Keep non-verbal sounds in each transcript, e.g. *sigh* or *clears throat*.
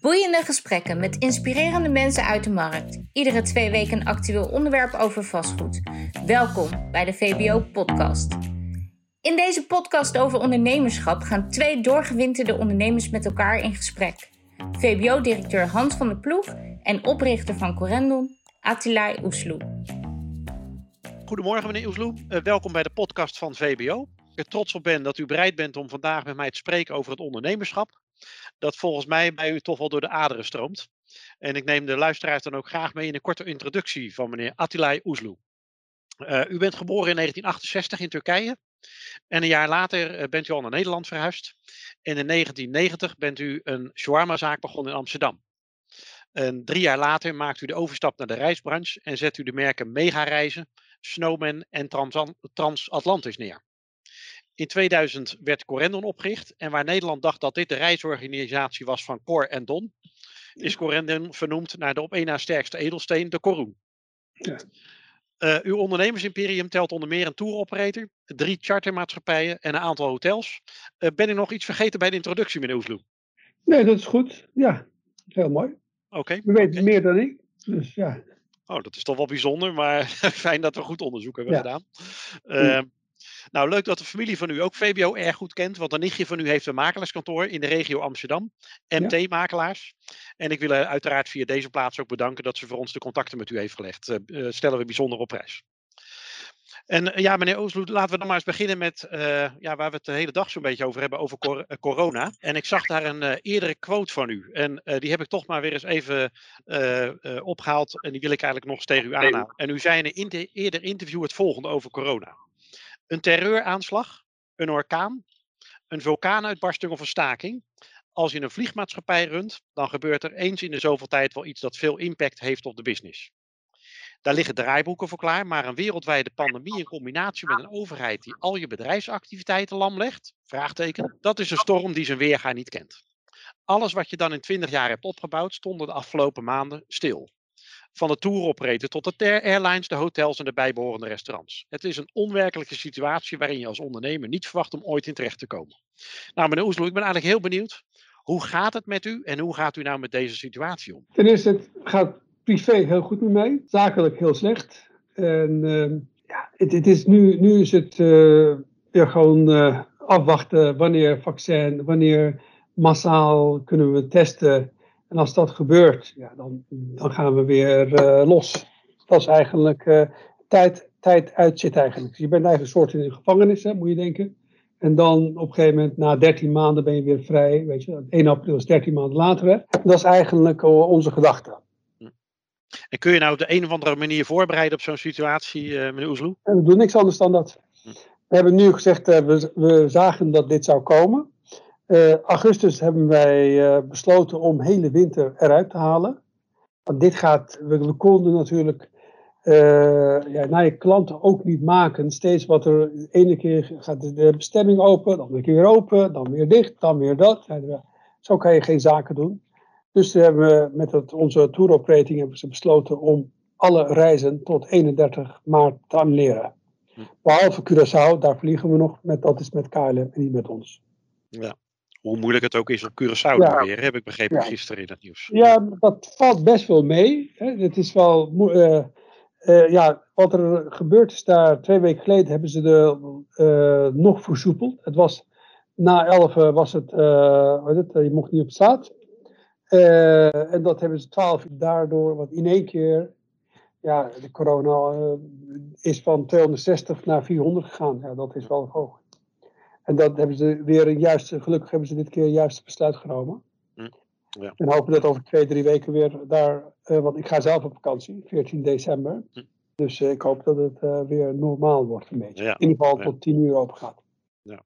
Boeiende gesprekken met inspirerende mensen uit de markt. Iedere twee weken een actueel onderwerp over vastgoed. Welkom bij de VBO-podcast. In deze podcast over ondernemerschap gaan twee doorgewinterde ondernemers met elkaar in gesprek. VBO-directeur Hans van der Ploeg en oprichter van Corendon, Attilai Oesloe. Goedemorgen meneer Oesloe, uh, welkom bij de podcast van VBO. Ik er trots op ben dat u bereid bent om vandaag met mij te spreken over het ondernemerschap dat volgens mij bij u toch wel door de aderen stroomt. En ik neem de luisteraars dan ook graag mee in een korte introductie van meneer Attilay Oesloe. Uh, u bent geboren in 1968 in Turkije. En een jaar later uh, bent u al naar Nederland verhuisd. En in 1990 bent u een shawarma-zaak begonnen in Amsterdam. En drie jaar later maakt u de overstap naar de reisbranche en zet u de merken Mega Reizen, Snowman en Transatlantis neer. In 2000 werd Corendon opgericht en waar Nederland dacht dat dit de reisorganisatie was van Cor en Don, is Corendon vernoemd naar de op één na sterkste edelsteen, de Coroen. Ja. Uh, uw ondernemersimperium telt onder meer een touroperator, drie chartermaatschappijen en een aantal hotels. Uh, ben ik nog iets vergeten bij de introductie, meneer Oesloe? Nee, dat is goed. Ja, heel mooi. Oké. Okay, u weet okay. meer dan ik, dus ja. Oh, dat is toch wel bijzonder, maar *laughs* fijn dat we goed onderzoek hebben ja. gedaan. Uh, nou, leuk dat de familie van u ook VBO erg goed kent, want een nichtje van u heeft een makelaarskantoor in de regio Amsterdam, MT-makelaars. En ik wil uiteraard via deze plaats ook bedanken dat ze voor ons de contacten met u heeft gelegd. Uh, stellen we bijzonder op prijs. En ja, meneer Oosloed, laten we dan maar eens beginnen met uh, ja, waar we het de hele dag zo'n beetje over hebben, over cor corona. En ik zag daar een uh, eerdere quote van u. En uh, die heb ik toch maar weer eens even opgehaald. En die wil ik eigenlijk nog eens tegen u aanhalen. En u zei in een inter eerder interview het volgende over corona. Een terreuraanslag, een orkaan, een vulkaanuitbarsting of een staking. Als je een vliegmaatschappij runt, dan gebeurt er eens in de zoveel tijd wel iets dat veel impact heeft op de business. Daar liggen draaiboeken voor klaar, maar een wereldwijde pandemie in combinatie met een overheid die al je bedrijfsactiviteiten lam legt, vraagteken, dat is een storm die zijn weerga niet kent. Alles wat je dan in 20 jaar hebt opgebouwd, stond de afgelopen maanden stil van de touroperator tot de airlines, de hotels en de bijbehorende restaurants. Het is een onwerkelijke situatie waarin je als ondernemer niet verwacht om ooit in terecht te komen. Nou, meneer Oesloe, ik ben eigenlijk heel benieuwd. Hoe gaat het met u en hoe gaat u nou met deze situatie om? Ten eerste, het gaat privé heel goed mij, zakelijk heel slecht. En uh, ja, het, het, is nu, nu is het uh, weer gewoon uh, afwachten wanneer vaccin, wanneer massaal kunnen we testen. En als dat gebeurt, ja, dan, dan gaan we weer uh, los. Dat is eigenlijk uh, tijd, tijd uitzit eigenlijk. je bent eigenlijk een soort in de gevangenis, hè, moet je denken. En dan op een gegeven moment, na 13 maanden ben je weer vrij. Weet je, 1 april is 13 maanden later. Hè. Dat is eigenlijk onze gedachte. En kun je nou op de een of andere manier voorbereiden op zo'n situatie, uh, meneer Oesloe? We doen niks anders dan dat. We hebben nu gezegd, we, we zagen dat dit zou komen. Uh, augustus hebben wij uh, besloten om hele winter eruit te halen. Want dit gaat, we, we konden natuurlijk uh, ja, naar je klanten ook niet maken. Steeds wat er, de ene keer gaat de bestemming open, dan een keer weer open, dan weer dicht, dan weer dat. Zo kan je geen zaken doen. Dus hebben we met het, onze touroperating hebben ze besloten om alle reizen tot 31 maart te annuleren. Hm. Behalve Curaçao, daar vliegen we nog, met, dat is met KLM en niet met ons. Ja hoe moeilijk het ook is op Curaçao ja. weer, heb ik begrepen ja. gisteren in het nieuws. Ja, dat valt best wel mee. Hè. Het is wel, uh, uh, ja, wat er gebeurd is daar, twee weken geleden hebben ze de uh, nog versoepeld. Het was, na 11 was het, het, je mocht niet op straat. en dat hebben ze 12 daardoor, want in één keer, ja, de corona is van 260 naar 400 gegaan. Ja, dat is wel hoog. En dat hebben ze weer een juiste, gelukkig hebben ze dit keer een juiste besluit genomen. Hm, ja. En hopen dat over twee, drie weken weer daar, uh, want ik ga zelf op vakantie, 14 december. Hm. Dus uh, ik hoop dat het uh, weer normaal wordt een beetje. Ja. In ieder geval tot 10 uur open gaat. Ja.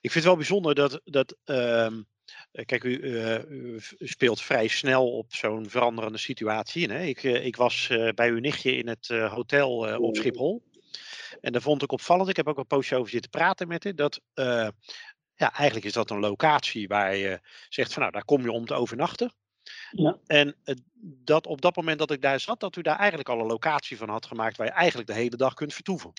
Ik vind het wel bijzonder dat, dat ehm, kijk, u, u, speelt vrij snel op zo'n veranderende situatie. Hè? Ik, ik was bij uw nichtje in het hotel op Schiphol. En dat vond ik opvallend. Ik heb ook een poosje over zitten praten met haar. Dat uh, ja, eigenlijk is dat een locatie waar je zegt van nou, daar kom je om te overnachten. Ja. En uh, dat op dat moment dat ik daar zat, dat u daar eigenlijk al een locatie van had gemaakt waar je eigenlijk de hele dag kunt vertoeven.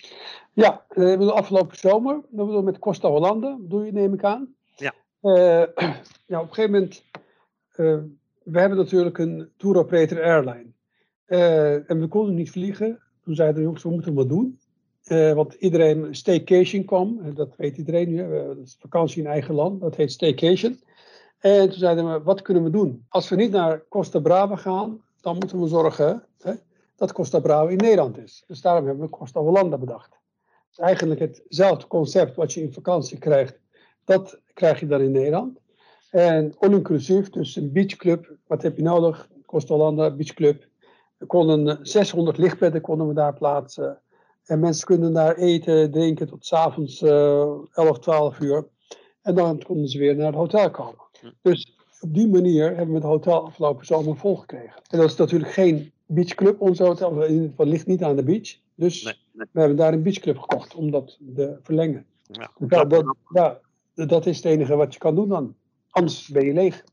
Ja, uh, de afgelopen zomer, dat we met Costa Hollande, doe je neem ik aan. Ja. *clears throat* ja, op een gegeven moment we hebben natuurlijk een tour operator airline. Uh, en we konden niet vliegen. Toen zeiden de jongens, we moeten wat doen. Uh, want iedereen staycation kwam. Dat weet iedereen nu. Dat is vakantie in eigen land. Dat heet staycation. En toen zeiden we, wat kunnen we doen? Als we niet naar Costa Brava gaan, dan moeten we zorgen hè, dat Costa Brava in Nederland is. Dus daarom hebben we Costa Hollanda bedacht. Dus eigenlijk hetzelfde concept wat je in vakantie krijgt, dat krijg je dan in Nederland. En all-inclusief, dus een beachclub, wat heb je nodig? Costa Hollanda, beachclub. We konden 600 lichtbedden konden we daar plaatsen. En mensen kunnen daar eten, drinken tot s'avonds uh, 11, 12 uur. En dan konden ze weer naar het hotel komen. Dus op die manier hebben we het hotel afgelopen zomer volgekregen. En dat is natuurlijk geen beachclub, ons hotel. In ieder geval ligt niet aan de beach. Dus we hebben daar een beachclub gekocht om dat te verlengen. Ja, dat, dat, ja, dat is het enige wat je kan doen dan. Anders ben je leeg.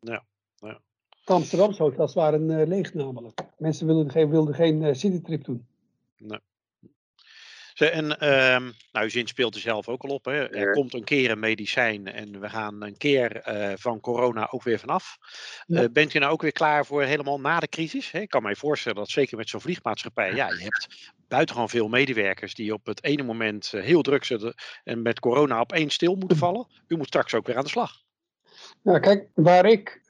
Ja. ja. De Amsterdamse hotels waren uh, leeg namelijk. Mensen wilden geen, wilden geen uh, citytrip doen. Nee. En um, nou, u zin speelt er zelf ook al op. Hè. Er komt een keer een medicijn en we gaan een keer uh, van corona ook weer vanaf. Ja. Uh, bent u nou ook weer klaar voor helemaal na de crisis? Hè? Ik kan mij voorstellen dat zeker met zo'n vliegmaatschappij, ja, je hebt buitengewoon veel medewerkers die op het ene moment uh, heel druk zitten en met corona opeens stil moeten vallen. U moet straks ook weer aan de slag. Nou, kijk, waar ik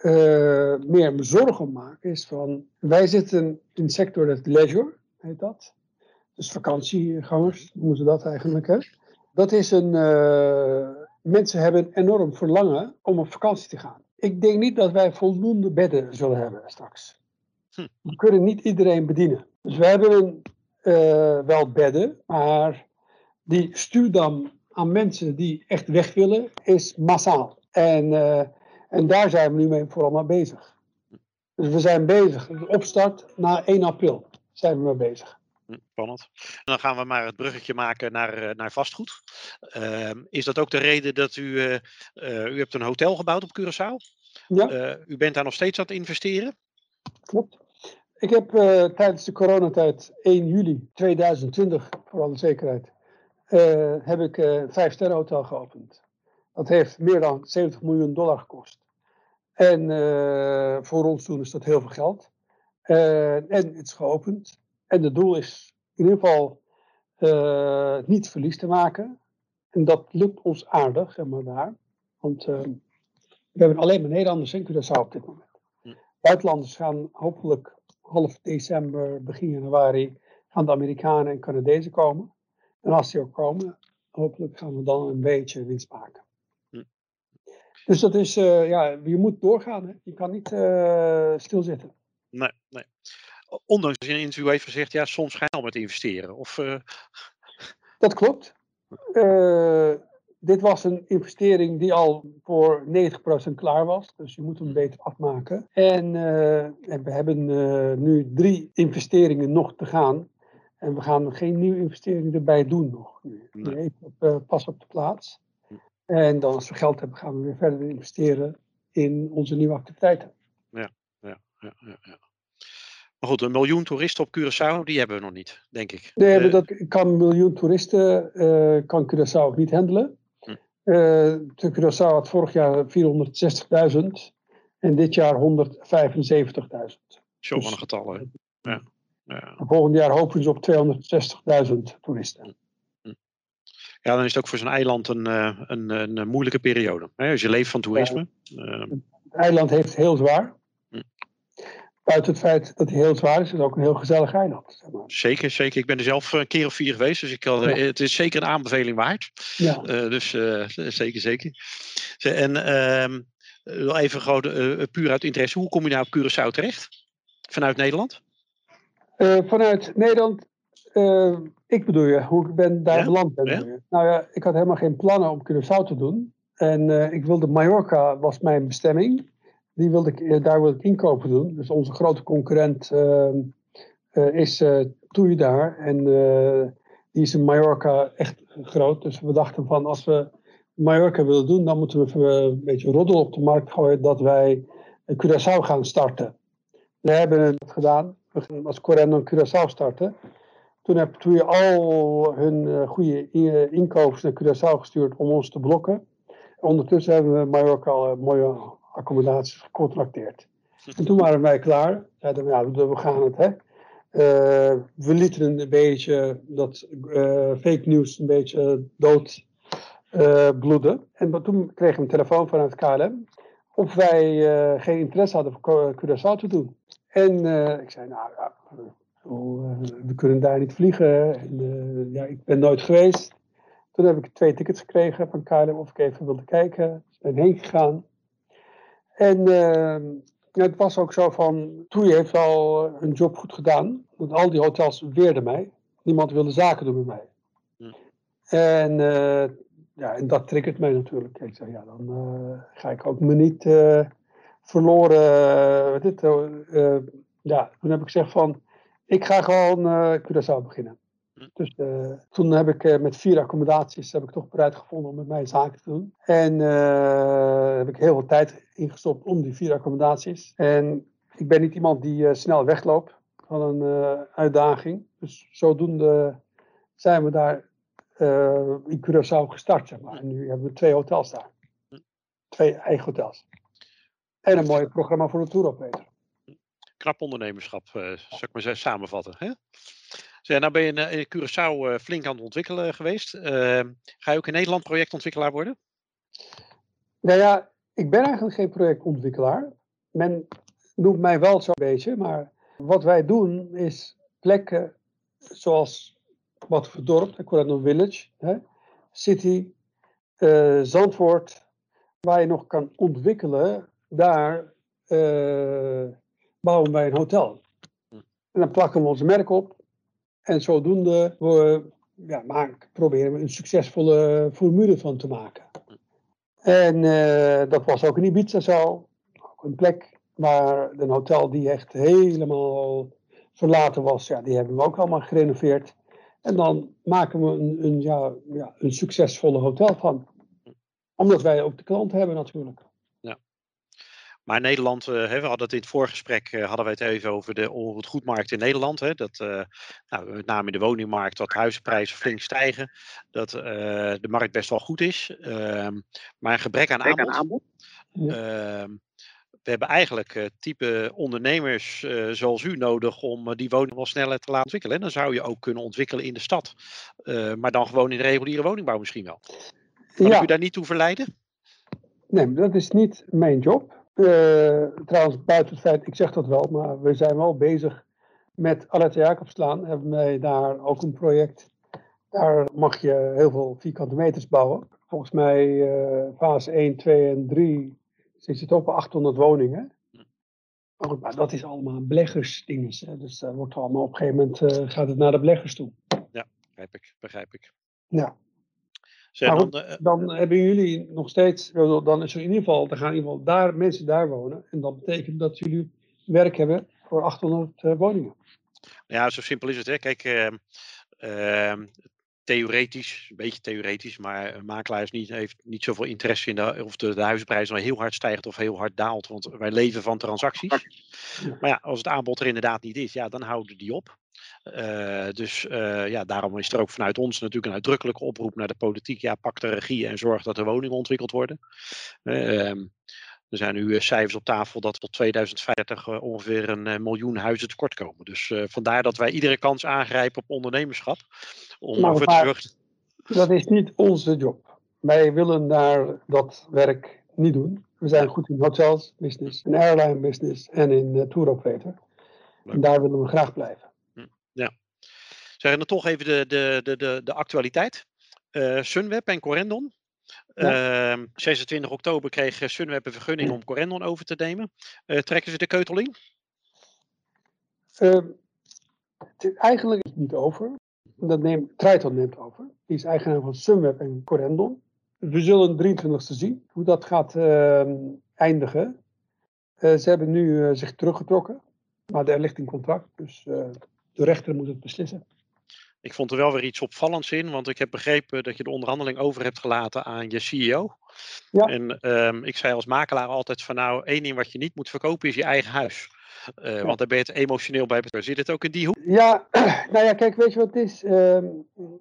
meer me zorgen om maak is van, wij zitten in de sector dat leisure, heet dat. Dus vakantiegangers noemen ze dat eigenlijk. Hè? Dat is een. Uh, mensen hebben een enorm verlangen om op vakantie te gaan. Ik denk niet dat wij voldoende bedden zullen hebben straks. Hm. We kunnen niet iedereen bedienen. Dus we hebben uh, wel bedden, maar die stuurdam aan mensen die echt weg willen is massaal. En, uh, en daar zijn we nu mee vooral mee bezig. Dus we zijn bezig. Opstart na 1 april zijn we mee bezig. Hm, spannend. En dan gaan we maar het bruggetje maken naar, eh, naar vastgoed. Uh, is dat ook de reden dat u, uh, u hebt een hotel gebouwd op Curaçao? Ja. u bent daar nog steeds aan het investeren? Klopt. Ik heb tijdens de coronatijd 1 juli 2020, voor alle zekerheid, heb ik een vijf sterren hotel geopend. Dat heeft meer dan 70 miljoen dollar gekost. En voor ons toen is dat heel veel geld. en het is geopend. En het doel is in ieder geval uh, niet verlies te maken. En dat lukt ons aardig, zeg maar daar. Want uh, we hebben alleen maar Nederlanders in Curaçao op dit moment. Hm. Buitenlanders gaan hopelijk half december, begin januari, gaan de Amerikanen en Canadezen komen. En als die ook komen, hopelijk gaan we dan een beetje winst maken. Hm. Dus dat is, uh, ja, je moet doorgaan. Hè? Je kan niet stilzitten. Nee, nee ondanks dat je in een interview heeft gezegd, ja, soms ga je al met investeren. Of, uh... Dat klopt. Uh, dit was een investering die al voor 90% klaar was. Dus je moet hem beter afmaken. En, uh, en we hebben nu drie investeringen nog te gaan. En we gaan geen nieuwe investeringen erbij doen nog. Nee. Even op, pas op de plaats. Hm. En dan als we geld hebben, gaan we weer verder investeren in onze nieuwe activiteiten. Ja, ja, ja, ja. ja. Maar goed, een miljoen toeristen op Curaçao, die hebben we nog niet, denk ik. Nee, uh, dat kan een miljoen toeristen, uh, kan Curaçao ook niet handelen. Hm. Uh, Curaçao had vorig jaar 460.000 en dit jaar 175.000. Zo dus, van getallen. Ja. Ja. Volgend jaar hopen ze op 260.000 toeristen. Hm. Ja, dan is het ook voor zo'n eiland een, een, een, moeilijke periode. Als je leeft van toerisme. Ja, het eiland heeft heel zwaar. Buiten het feit dat hij heel zwaar is, is het ook een heel gezellig eiland. Zeg maar. Zeker, zeker. Ik ben er zelf een keer of vier geweest, dus ik kan, ja. het is zeker een aanbeveling waard. Ja. Uh, dus uh, zeker, zeker. En uh, even gewoon puur uit interesse, hoe kom je nou op Curaçao terecht? Vanuit Nederland? vanuit Nederland, ik bedoel je, hoe ik ben daar ja? beland ben. Ja? Nou ja, ik had helemaal geen plannen om Curaçao te doen. En ik wilde Mallorca, was mijn bestemming die wilde ik, eh, daar wil ik inkopen doen. Dus onze grote concurrent uh, uh, is uh, Toei daar. En die is in Mallorca echt groot. Dus we dachten van als we Mallorca willen doen, dan moeten we een beetje roddel op de markt gooien dat wij Curaçao gaan starten. We hebben het gedaan. We gaan als Correndo Curaçao starten. Toen heb Toei al hun goede inkopers naar Curaçao gestuurd om ons te blokken. Ondertussen hebben we Mallorca al mooie accommodaties gecontracteerd. *laughs* En toen waren wij klaar. Zeiden we, ja, we gaan het, hè. Uh, we lieten een beetje dat uh, fake news een beetje dood uh, bloeden. En toen kregen we een telefoon vanuit KLM of wij geen interesse hadden voor Curaçao te doen. En ik zei, nou ja, we kunnen daar niet vliegen. En, ja, ik ben nooit geweest. Toen heb ik twee tickets gekregen van KLM of ik even wilde kijken. Ik ben heen gegaan. En ehm, het was ook zo van, Toei heeft al een job goed gedaan. Want al die hotels weerden mij. Niemand wilde zaken doen met mij. Hm. En, uh, ja, en dat triggert mij natuurlijk. Ik zeg, ja, dan uh, ga ik ook me niet uh, verloren. dit, ja, toen heb ik gezegd van, ik ga gewoon Curaçao beginnen. Dus uh, toen heb ik uh, met vier accommodaties heb ik toch bereid gevonden om met mij zaken te doen. En uh, heb ik heel veel tijd ingestopt om die vier accommodaties. En ik ben niet iemand die snel wegloopt van een uitdaging. Dus zodoende zijn we daar in Curaçao gestart, zeg maar. En nu hebben we twee hotels daar. Twee eigen hotels. En een mooi programma voor de touroperator. Knap ondernemerschap, zou ik maar samenvatten. Hè? Zeg, nou ben je in Curaçao eh, flink aan het ontwikkelen geweest. Ehm, ga je ook in Nederland projectontwikkelaar worden? Nou ja, ik ben eigenlijk geen projectontwikkelaar. Men noemt mij wel zo'n beetje, maar wat wij doen is plekken zoals wat voor dorp, de Village, hè, City, uh, Zandvoort, waar je nog kan ontwikkelen, daar uh, bouwen wij een hotel. Hm. En dan plakken we ons merk op en zodoende we, ja, maar, proberen we een succesvolle formule van te maken. En uh, dat was ook in Ibiza zo. Ook een plek waar een hotel die echt helemaal verlaten was, ja, die hebben we ook allemaal gerenoveerd. En dan maken we een, een, ja, ja, een succesvolle hotel van. Omdat wij ook de klant hebben natuurlijk. Maar Nederland, uh, we hadden het in het voorgesprek, uh, hadden we het even over de onroerend goedmarkt in Nederland. Hè, dat uh, nou, met name in de woningmarkt dat huizenprijzen flink stijgen. Dat de markt best wel goed is. Ehm, maar een gebrek aan gebrek aanbod. Aan aanbod. Ehm, we hebben eigenlijk type ondernemers zoals u nodig om die woning wel sneller te laten ontwikkelen. En dan zou je ook kunnen ontwikkelen in de stad. maar dan gewoon in de reguliere woningbouw misschien wel. Kan ja. ik u daar niet toe verleiden? Nee, dat is niet mijn job. Uh, trouwens, buiten het feit, ik zeg dat wel, maar we zijn wel bezig met Alette Jacobslaan. Hebben wij daar ook een project. Daar mag je heel veel vierkante meters bouwen. Volgens mij uh, fase 1, 2 en 3 zit het op 800 woningen. Maar dat is allemaal beleggersdinges. Dus dat wordt allemaal op een gegeven moment uh, gaat het naar de beleggers toe. Ja, begrijp ik. Begrijp ik. Ja. Dan, uh, dan, hebben jullie nog steeds, dan is er in ieder geval, dan gaan in ieder geval daar, mensen daar wonen. En dat betekent dat jullie werk hebben voor 800 uh, woningen. Ja, zo simpel is het. Hè. Kijk, uh, theoretisch, een beetje theoretisch, maar een makelaar is niet, heeft niet zoveel interesse in de, of de, de huizenprijs nou heel hard stijgt of heel hard daalt. Want wij leven van transacties. Maar ja, als het aanbod er inderdaad niet is, ja, dan houden die op. Uh, dus uh, ja, daarom is er ook vanuit ons natuurlijk een uitdrukkelijke oproep naar de politiek. Ja, pak de regie en zorg dat er woningen ontwikkeld worden. Uh, er zijn nu cijfers op tafel dat tot 2050 ongeveer een miljoen huizen tekort komen. Dus vandaar dat wij iedere kans aangrijpen op ondernemerschap. Om maar, te zorgen... Dat is niet onze job. Wij willen daar dat werk niet doen. We zijn goed in hotels business, in airline business en in tour operator. En daar willen we graag blijven. Ja. Zeggen dan toch even de, de, de, de, de actualiteit. Uh, Sunweb en Corendon. Ja. Uh, 26 oktober kreeg Sunweb een vergunning om Corendon over te nemen. Uh, trekken ze de keutel in? Uh, eigenlijk is het niet over. Dat neemt, Triton neemt over. Die is eigenaar van Sunweb en Corendon. We zullen 23 e zien hoe dat gaat ehm, eindigen. Eh, ze hebben nu zich teruggetrokken. Maar er ligt een contract. Dus de rechter moet het beslissen. Ik vond er wel weer iets opvallends in, want ik heb begrepen dat je de onderhandeling over hebt gelaten aan je CEO. Ja. En um, ik zei als makelaar altijd van nou, één ding wat je niet moet verkopen is je eigen huis. Uh, Want daar ben je het emotioneel bij betrokken. Zit het ook in die hoek? Ja, *clears throat* nou ja, kijk, weet je wat het is? Uh,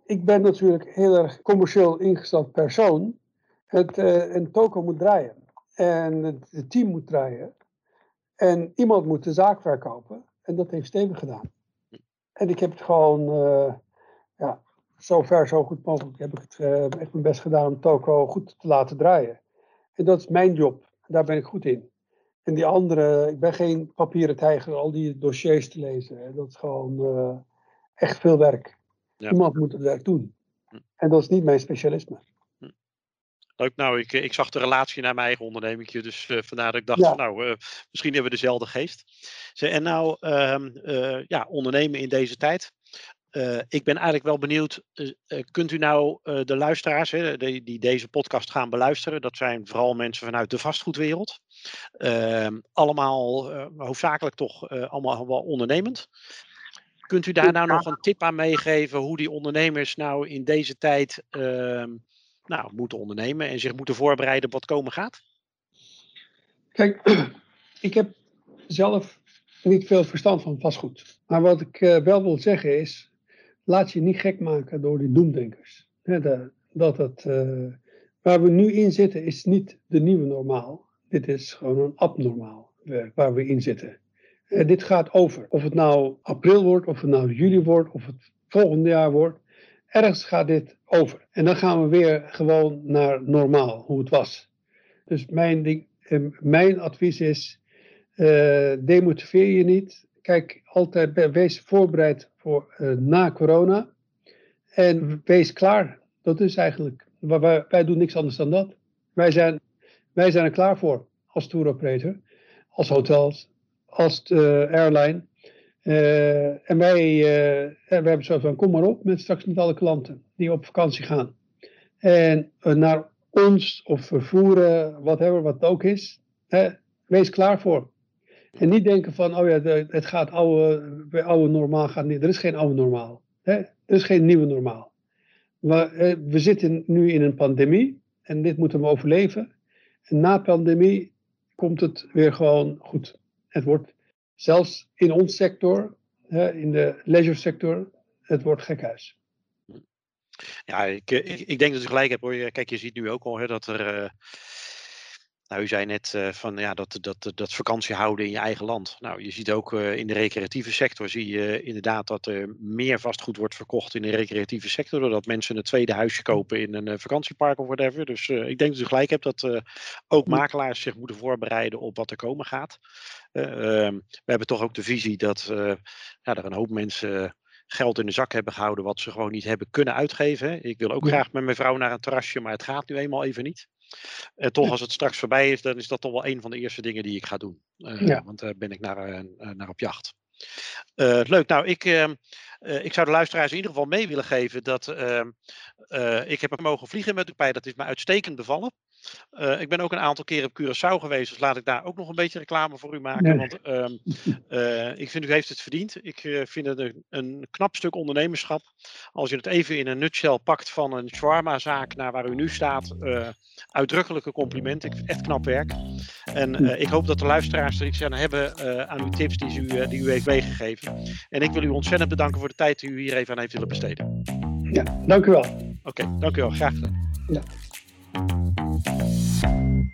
ik ben natuurlijk heel erg commercieel ingesteld persoon. Het, uh, een toko moet draaien. En het, het team moet draaien. En iemand moet de zaak verkopen. En dat heeft Steven gedaan. En ik heb het gewoon, uh, ja, zo ver, zo goed mogelijk heb ik het uh, echt mijn best gedaan om Toko goed te laten draaien. En dat is mijn job. Daar ben ik goed in. En die andere, ik ben geen papieren tijger, al die dossiers te lezen. Dat is gewoon uh, echt veel werk. Ja. Iemand moet het werk doen. Hm. En dat is niet mijn specialisme. Hm. Leuk, nou, ik, ik zag de relatie naar mijn eigen onderneming, dus uh, vandaar dat ik dacht, ja. van, nou, uh, misschien hebben we dezelfde geest. En nou, uh, ja, ondernemen in deze tijd. Ik ben eigenlijk wel benieuwd, kunt u nou de luisteraars hè, die, deze podcast gaan beluisteren, dat zijn vooral mensen vanuit de vastgoedwereld, ehm, allemaal hoofdzakelijk toch allemaal wel ondernemend. Kunt u daar nou nog een tip aan meegeven hoe die ondernemers nou in deze tijd uh, nou, moeten ondernemen en zich moeten voorbereiden op wat komen gaat? Kijk, *clears throat* ik heb zelf niet veel verstand van vastgoed. Maar wat ik wel wil zeggen is, laat je niet gek maken door die doemdenkers. de, dat het, uh, waar we nu in zitten is niet de nieuwe normaal. Dit is gewoon een abnormaal waar we in zitten. Dit gaat over. Of het nou april wordt, of het nou juli wordt, of het volgende jaar wordt. Ergens gaat dit over. En dan gaan we weer gewoon naar normaal, hoe het was. Dus mijn, ding, uh, mijn advies is, uh, demotiveer je niet. Kijk, altijd wees voorbereid voor na corona. En wees klaar. Dat is eigenlijk, wij, wij doen niks anders dan dat. Wij zijn, wij zijn er klaar voor als tour operator, als hotels, als de airline. Uh, en wij uh, we hebben zo van, kom maar op met straks met alle klanten die op vakantie gaan. En naar ons of vervoeren, whatever, wat het ook is, wees klaar voor. En niet denken van, oh ja, het gaat oude, bij oude normaal gaat niet. Er is geen oude normaal. Hè? Er is geen nieuwe normaal. Maar, we zitten nu in een pandemie en dit moeten we overleven. En na pandemie komt het weer gewoon goed. Het wordt zelfs in ons sector, in de leisure sector, het wordt gekhuis. Ja, ik, ik, ik, denk dat u gelijk hebt hoor. Kijk, je ziet nu ook al hè, dat er. Uh, nou, u zei net uh, van ja, dat, dat, dat vakantie houden in je eigen land. Nou, je ziet ook uh, in de recreatieve sector zie je inderdaad dat er meer vastgoed wordt verkocht in de recreatieve sector. Doordat mensen een tweede huisje kopen in een vakantiepark of whatever. Dus ik denk dat u gelijk hebt dat ook makelaars zich moeten voorbereiden op wat er komen gaat. Ehm, we hebben toch ook de visie dat ja, er een hoop mensen geld in de zak hebben gehouden wat ze gewoon niet hebben kunnen uitgeven. Ik wil ook graag met mijn vrouw naar een terrasje, maar het gaat nu eenmaal even niet. En toch, als het straks voorbij is, dan is dat toch wel een van de eerste dingen die ik ga doen. Uh, ja. Want daar ben ik naar, naar op jacht. Uh, leuk. Nou, ik, uh, uh, ik zou de luisteraars in ieder geval mee willen geven dat ik heb mogen vliegen met bij. Dat is me uitstekend bevallen. Uh, ik ben ook een aantal keer op Curaçao geweest, dus laat ik daar ook nog een beetje reclame voor u maken. Nee. Want um, uh, ik vind u heeft het verdiend. Ik uh, vind het een, een, knap stuk ondernemerschap. Als je het even in een nutshell pakt van een shawarma-zaak naar waar u nu staat. uitdrukkelijke compliment. Ik vind echt knap werk. En ik hoop dat de luisteraars er iets aan hebben aan uw tips die u, die u heeft meegegeven. En ik wil u ontzettend bedanken voor de tijd die u hier even aan heeft willen besteden. Ja, dank u wel. Oké, okay, dank u wel. Graag gedaan. Ja. thank you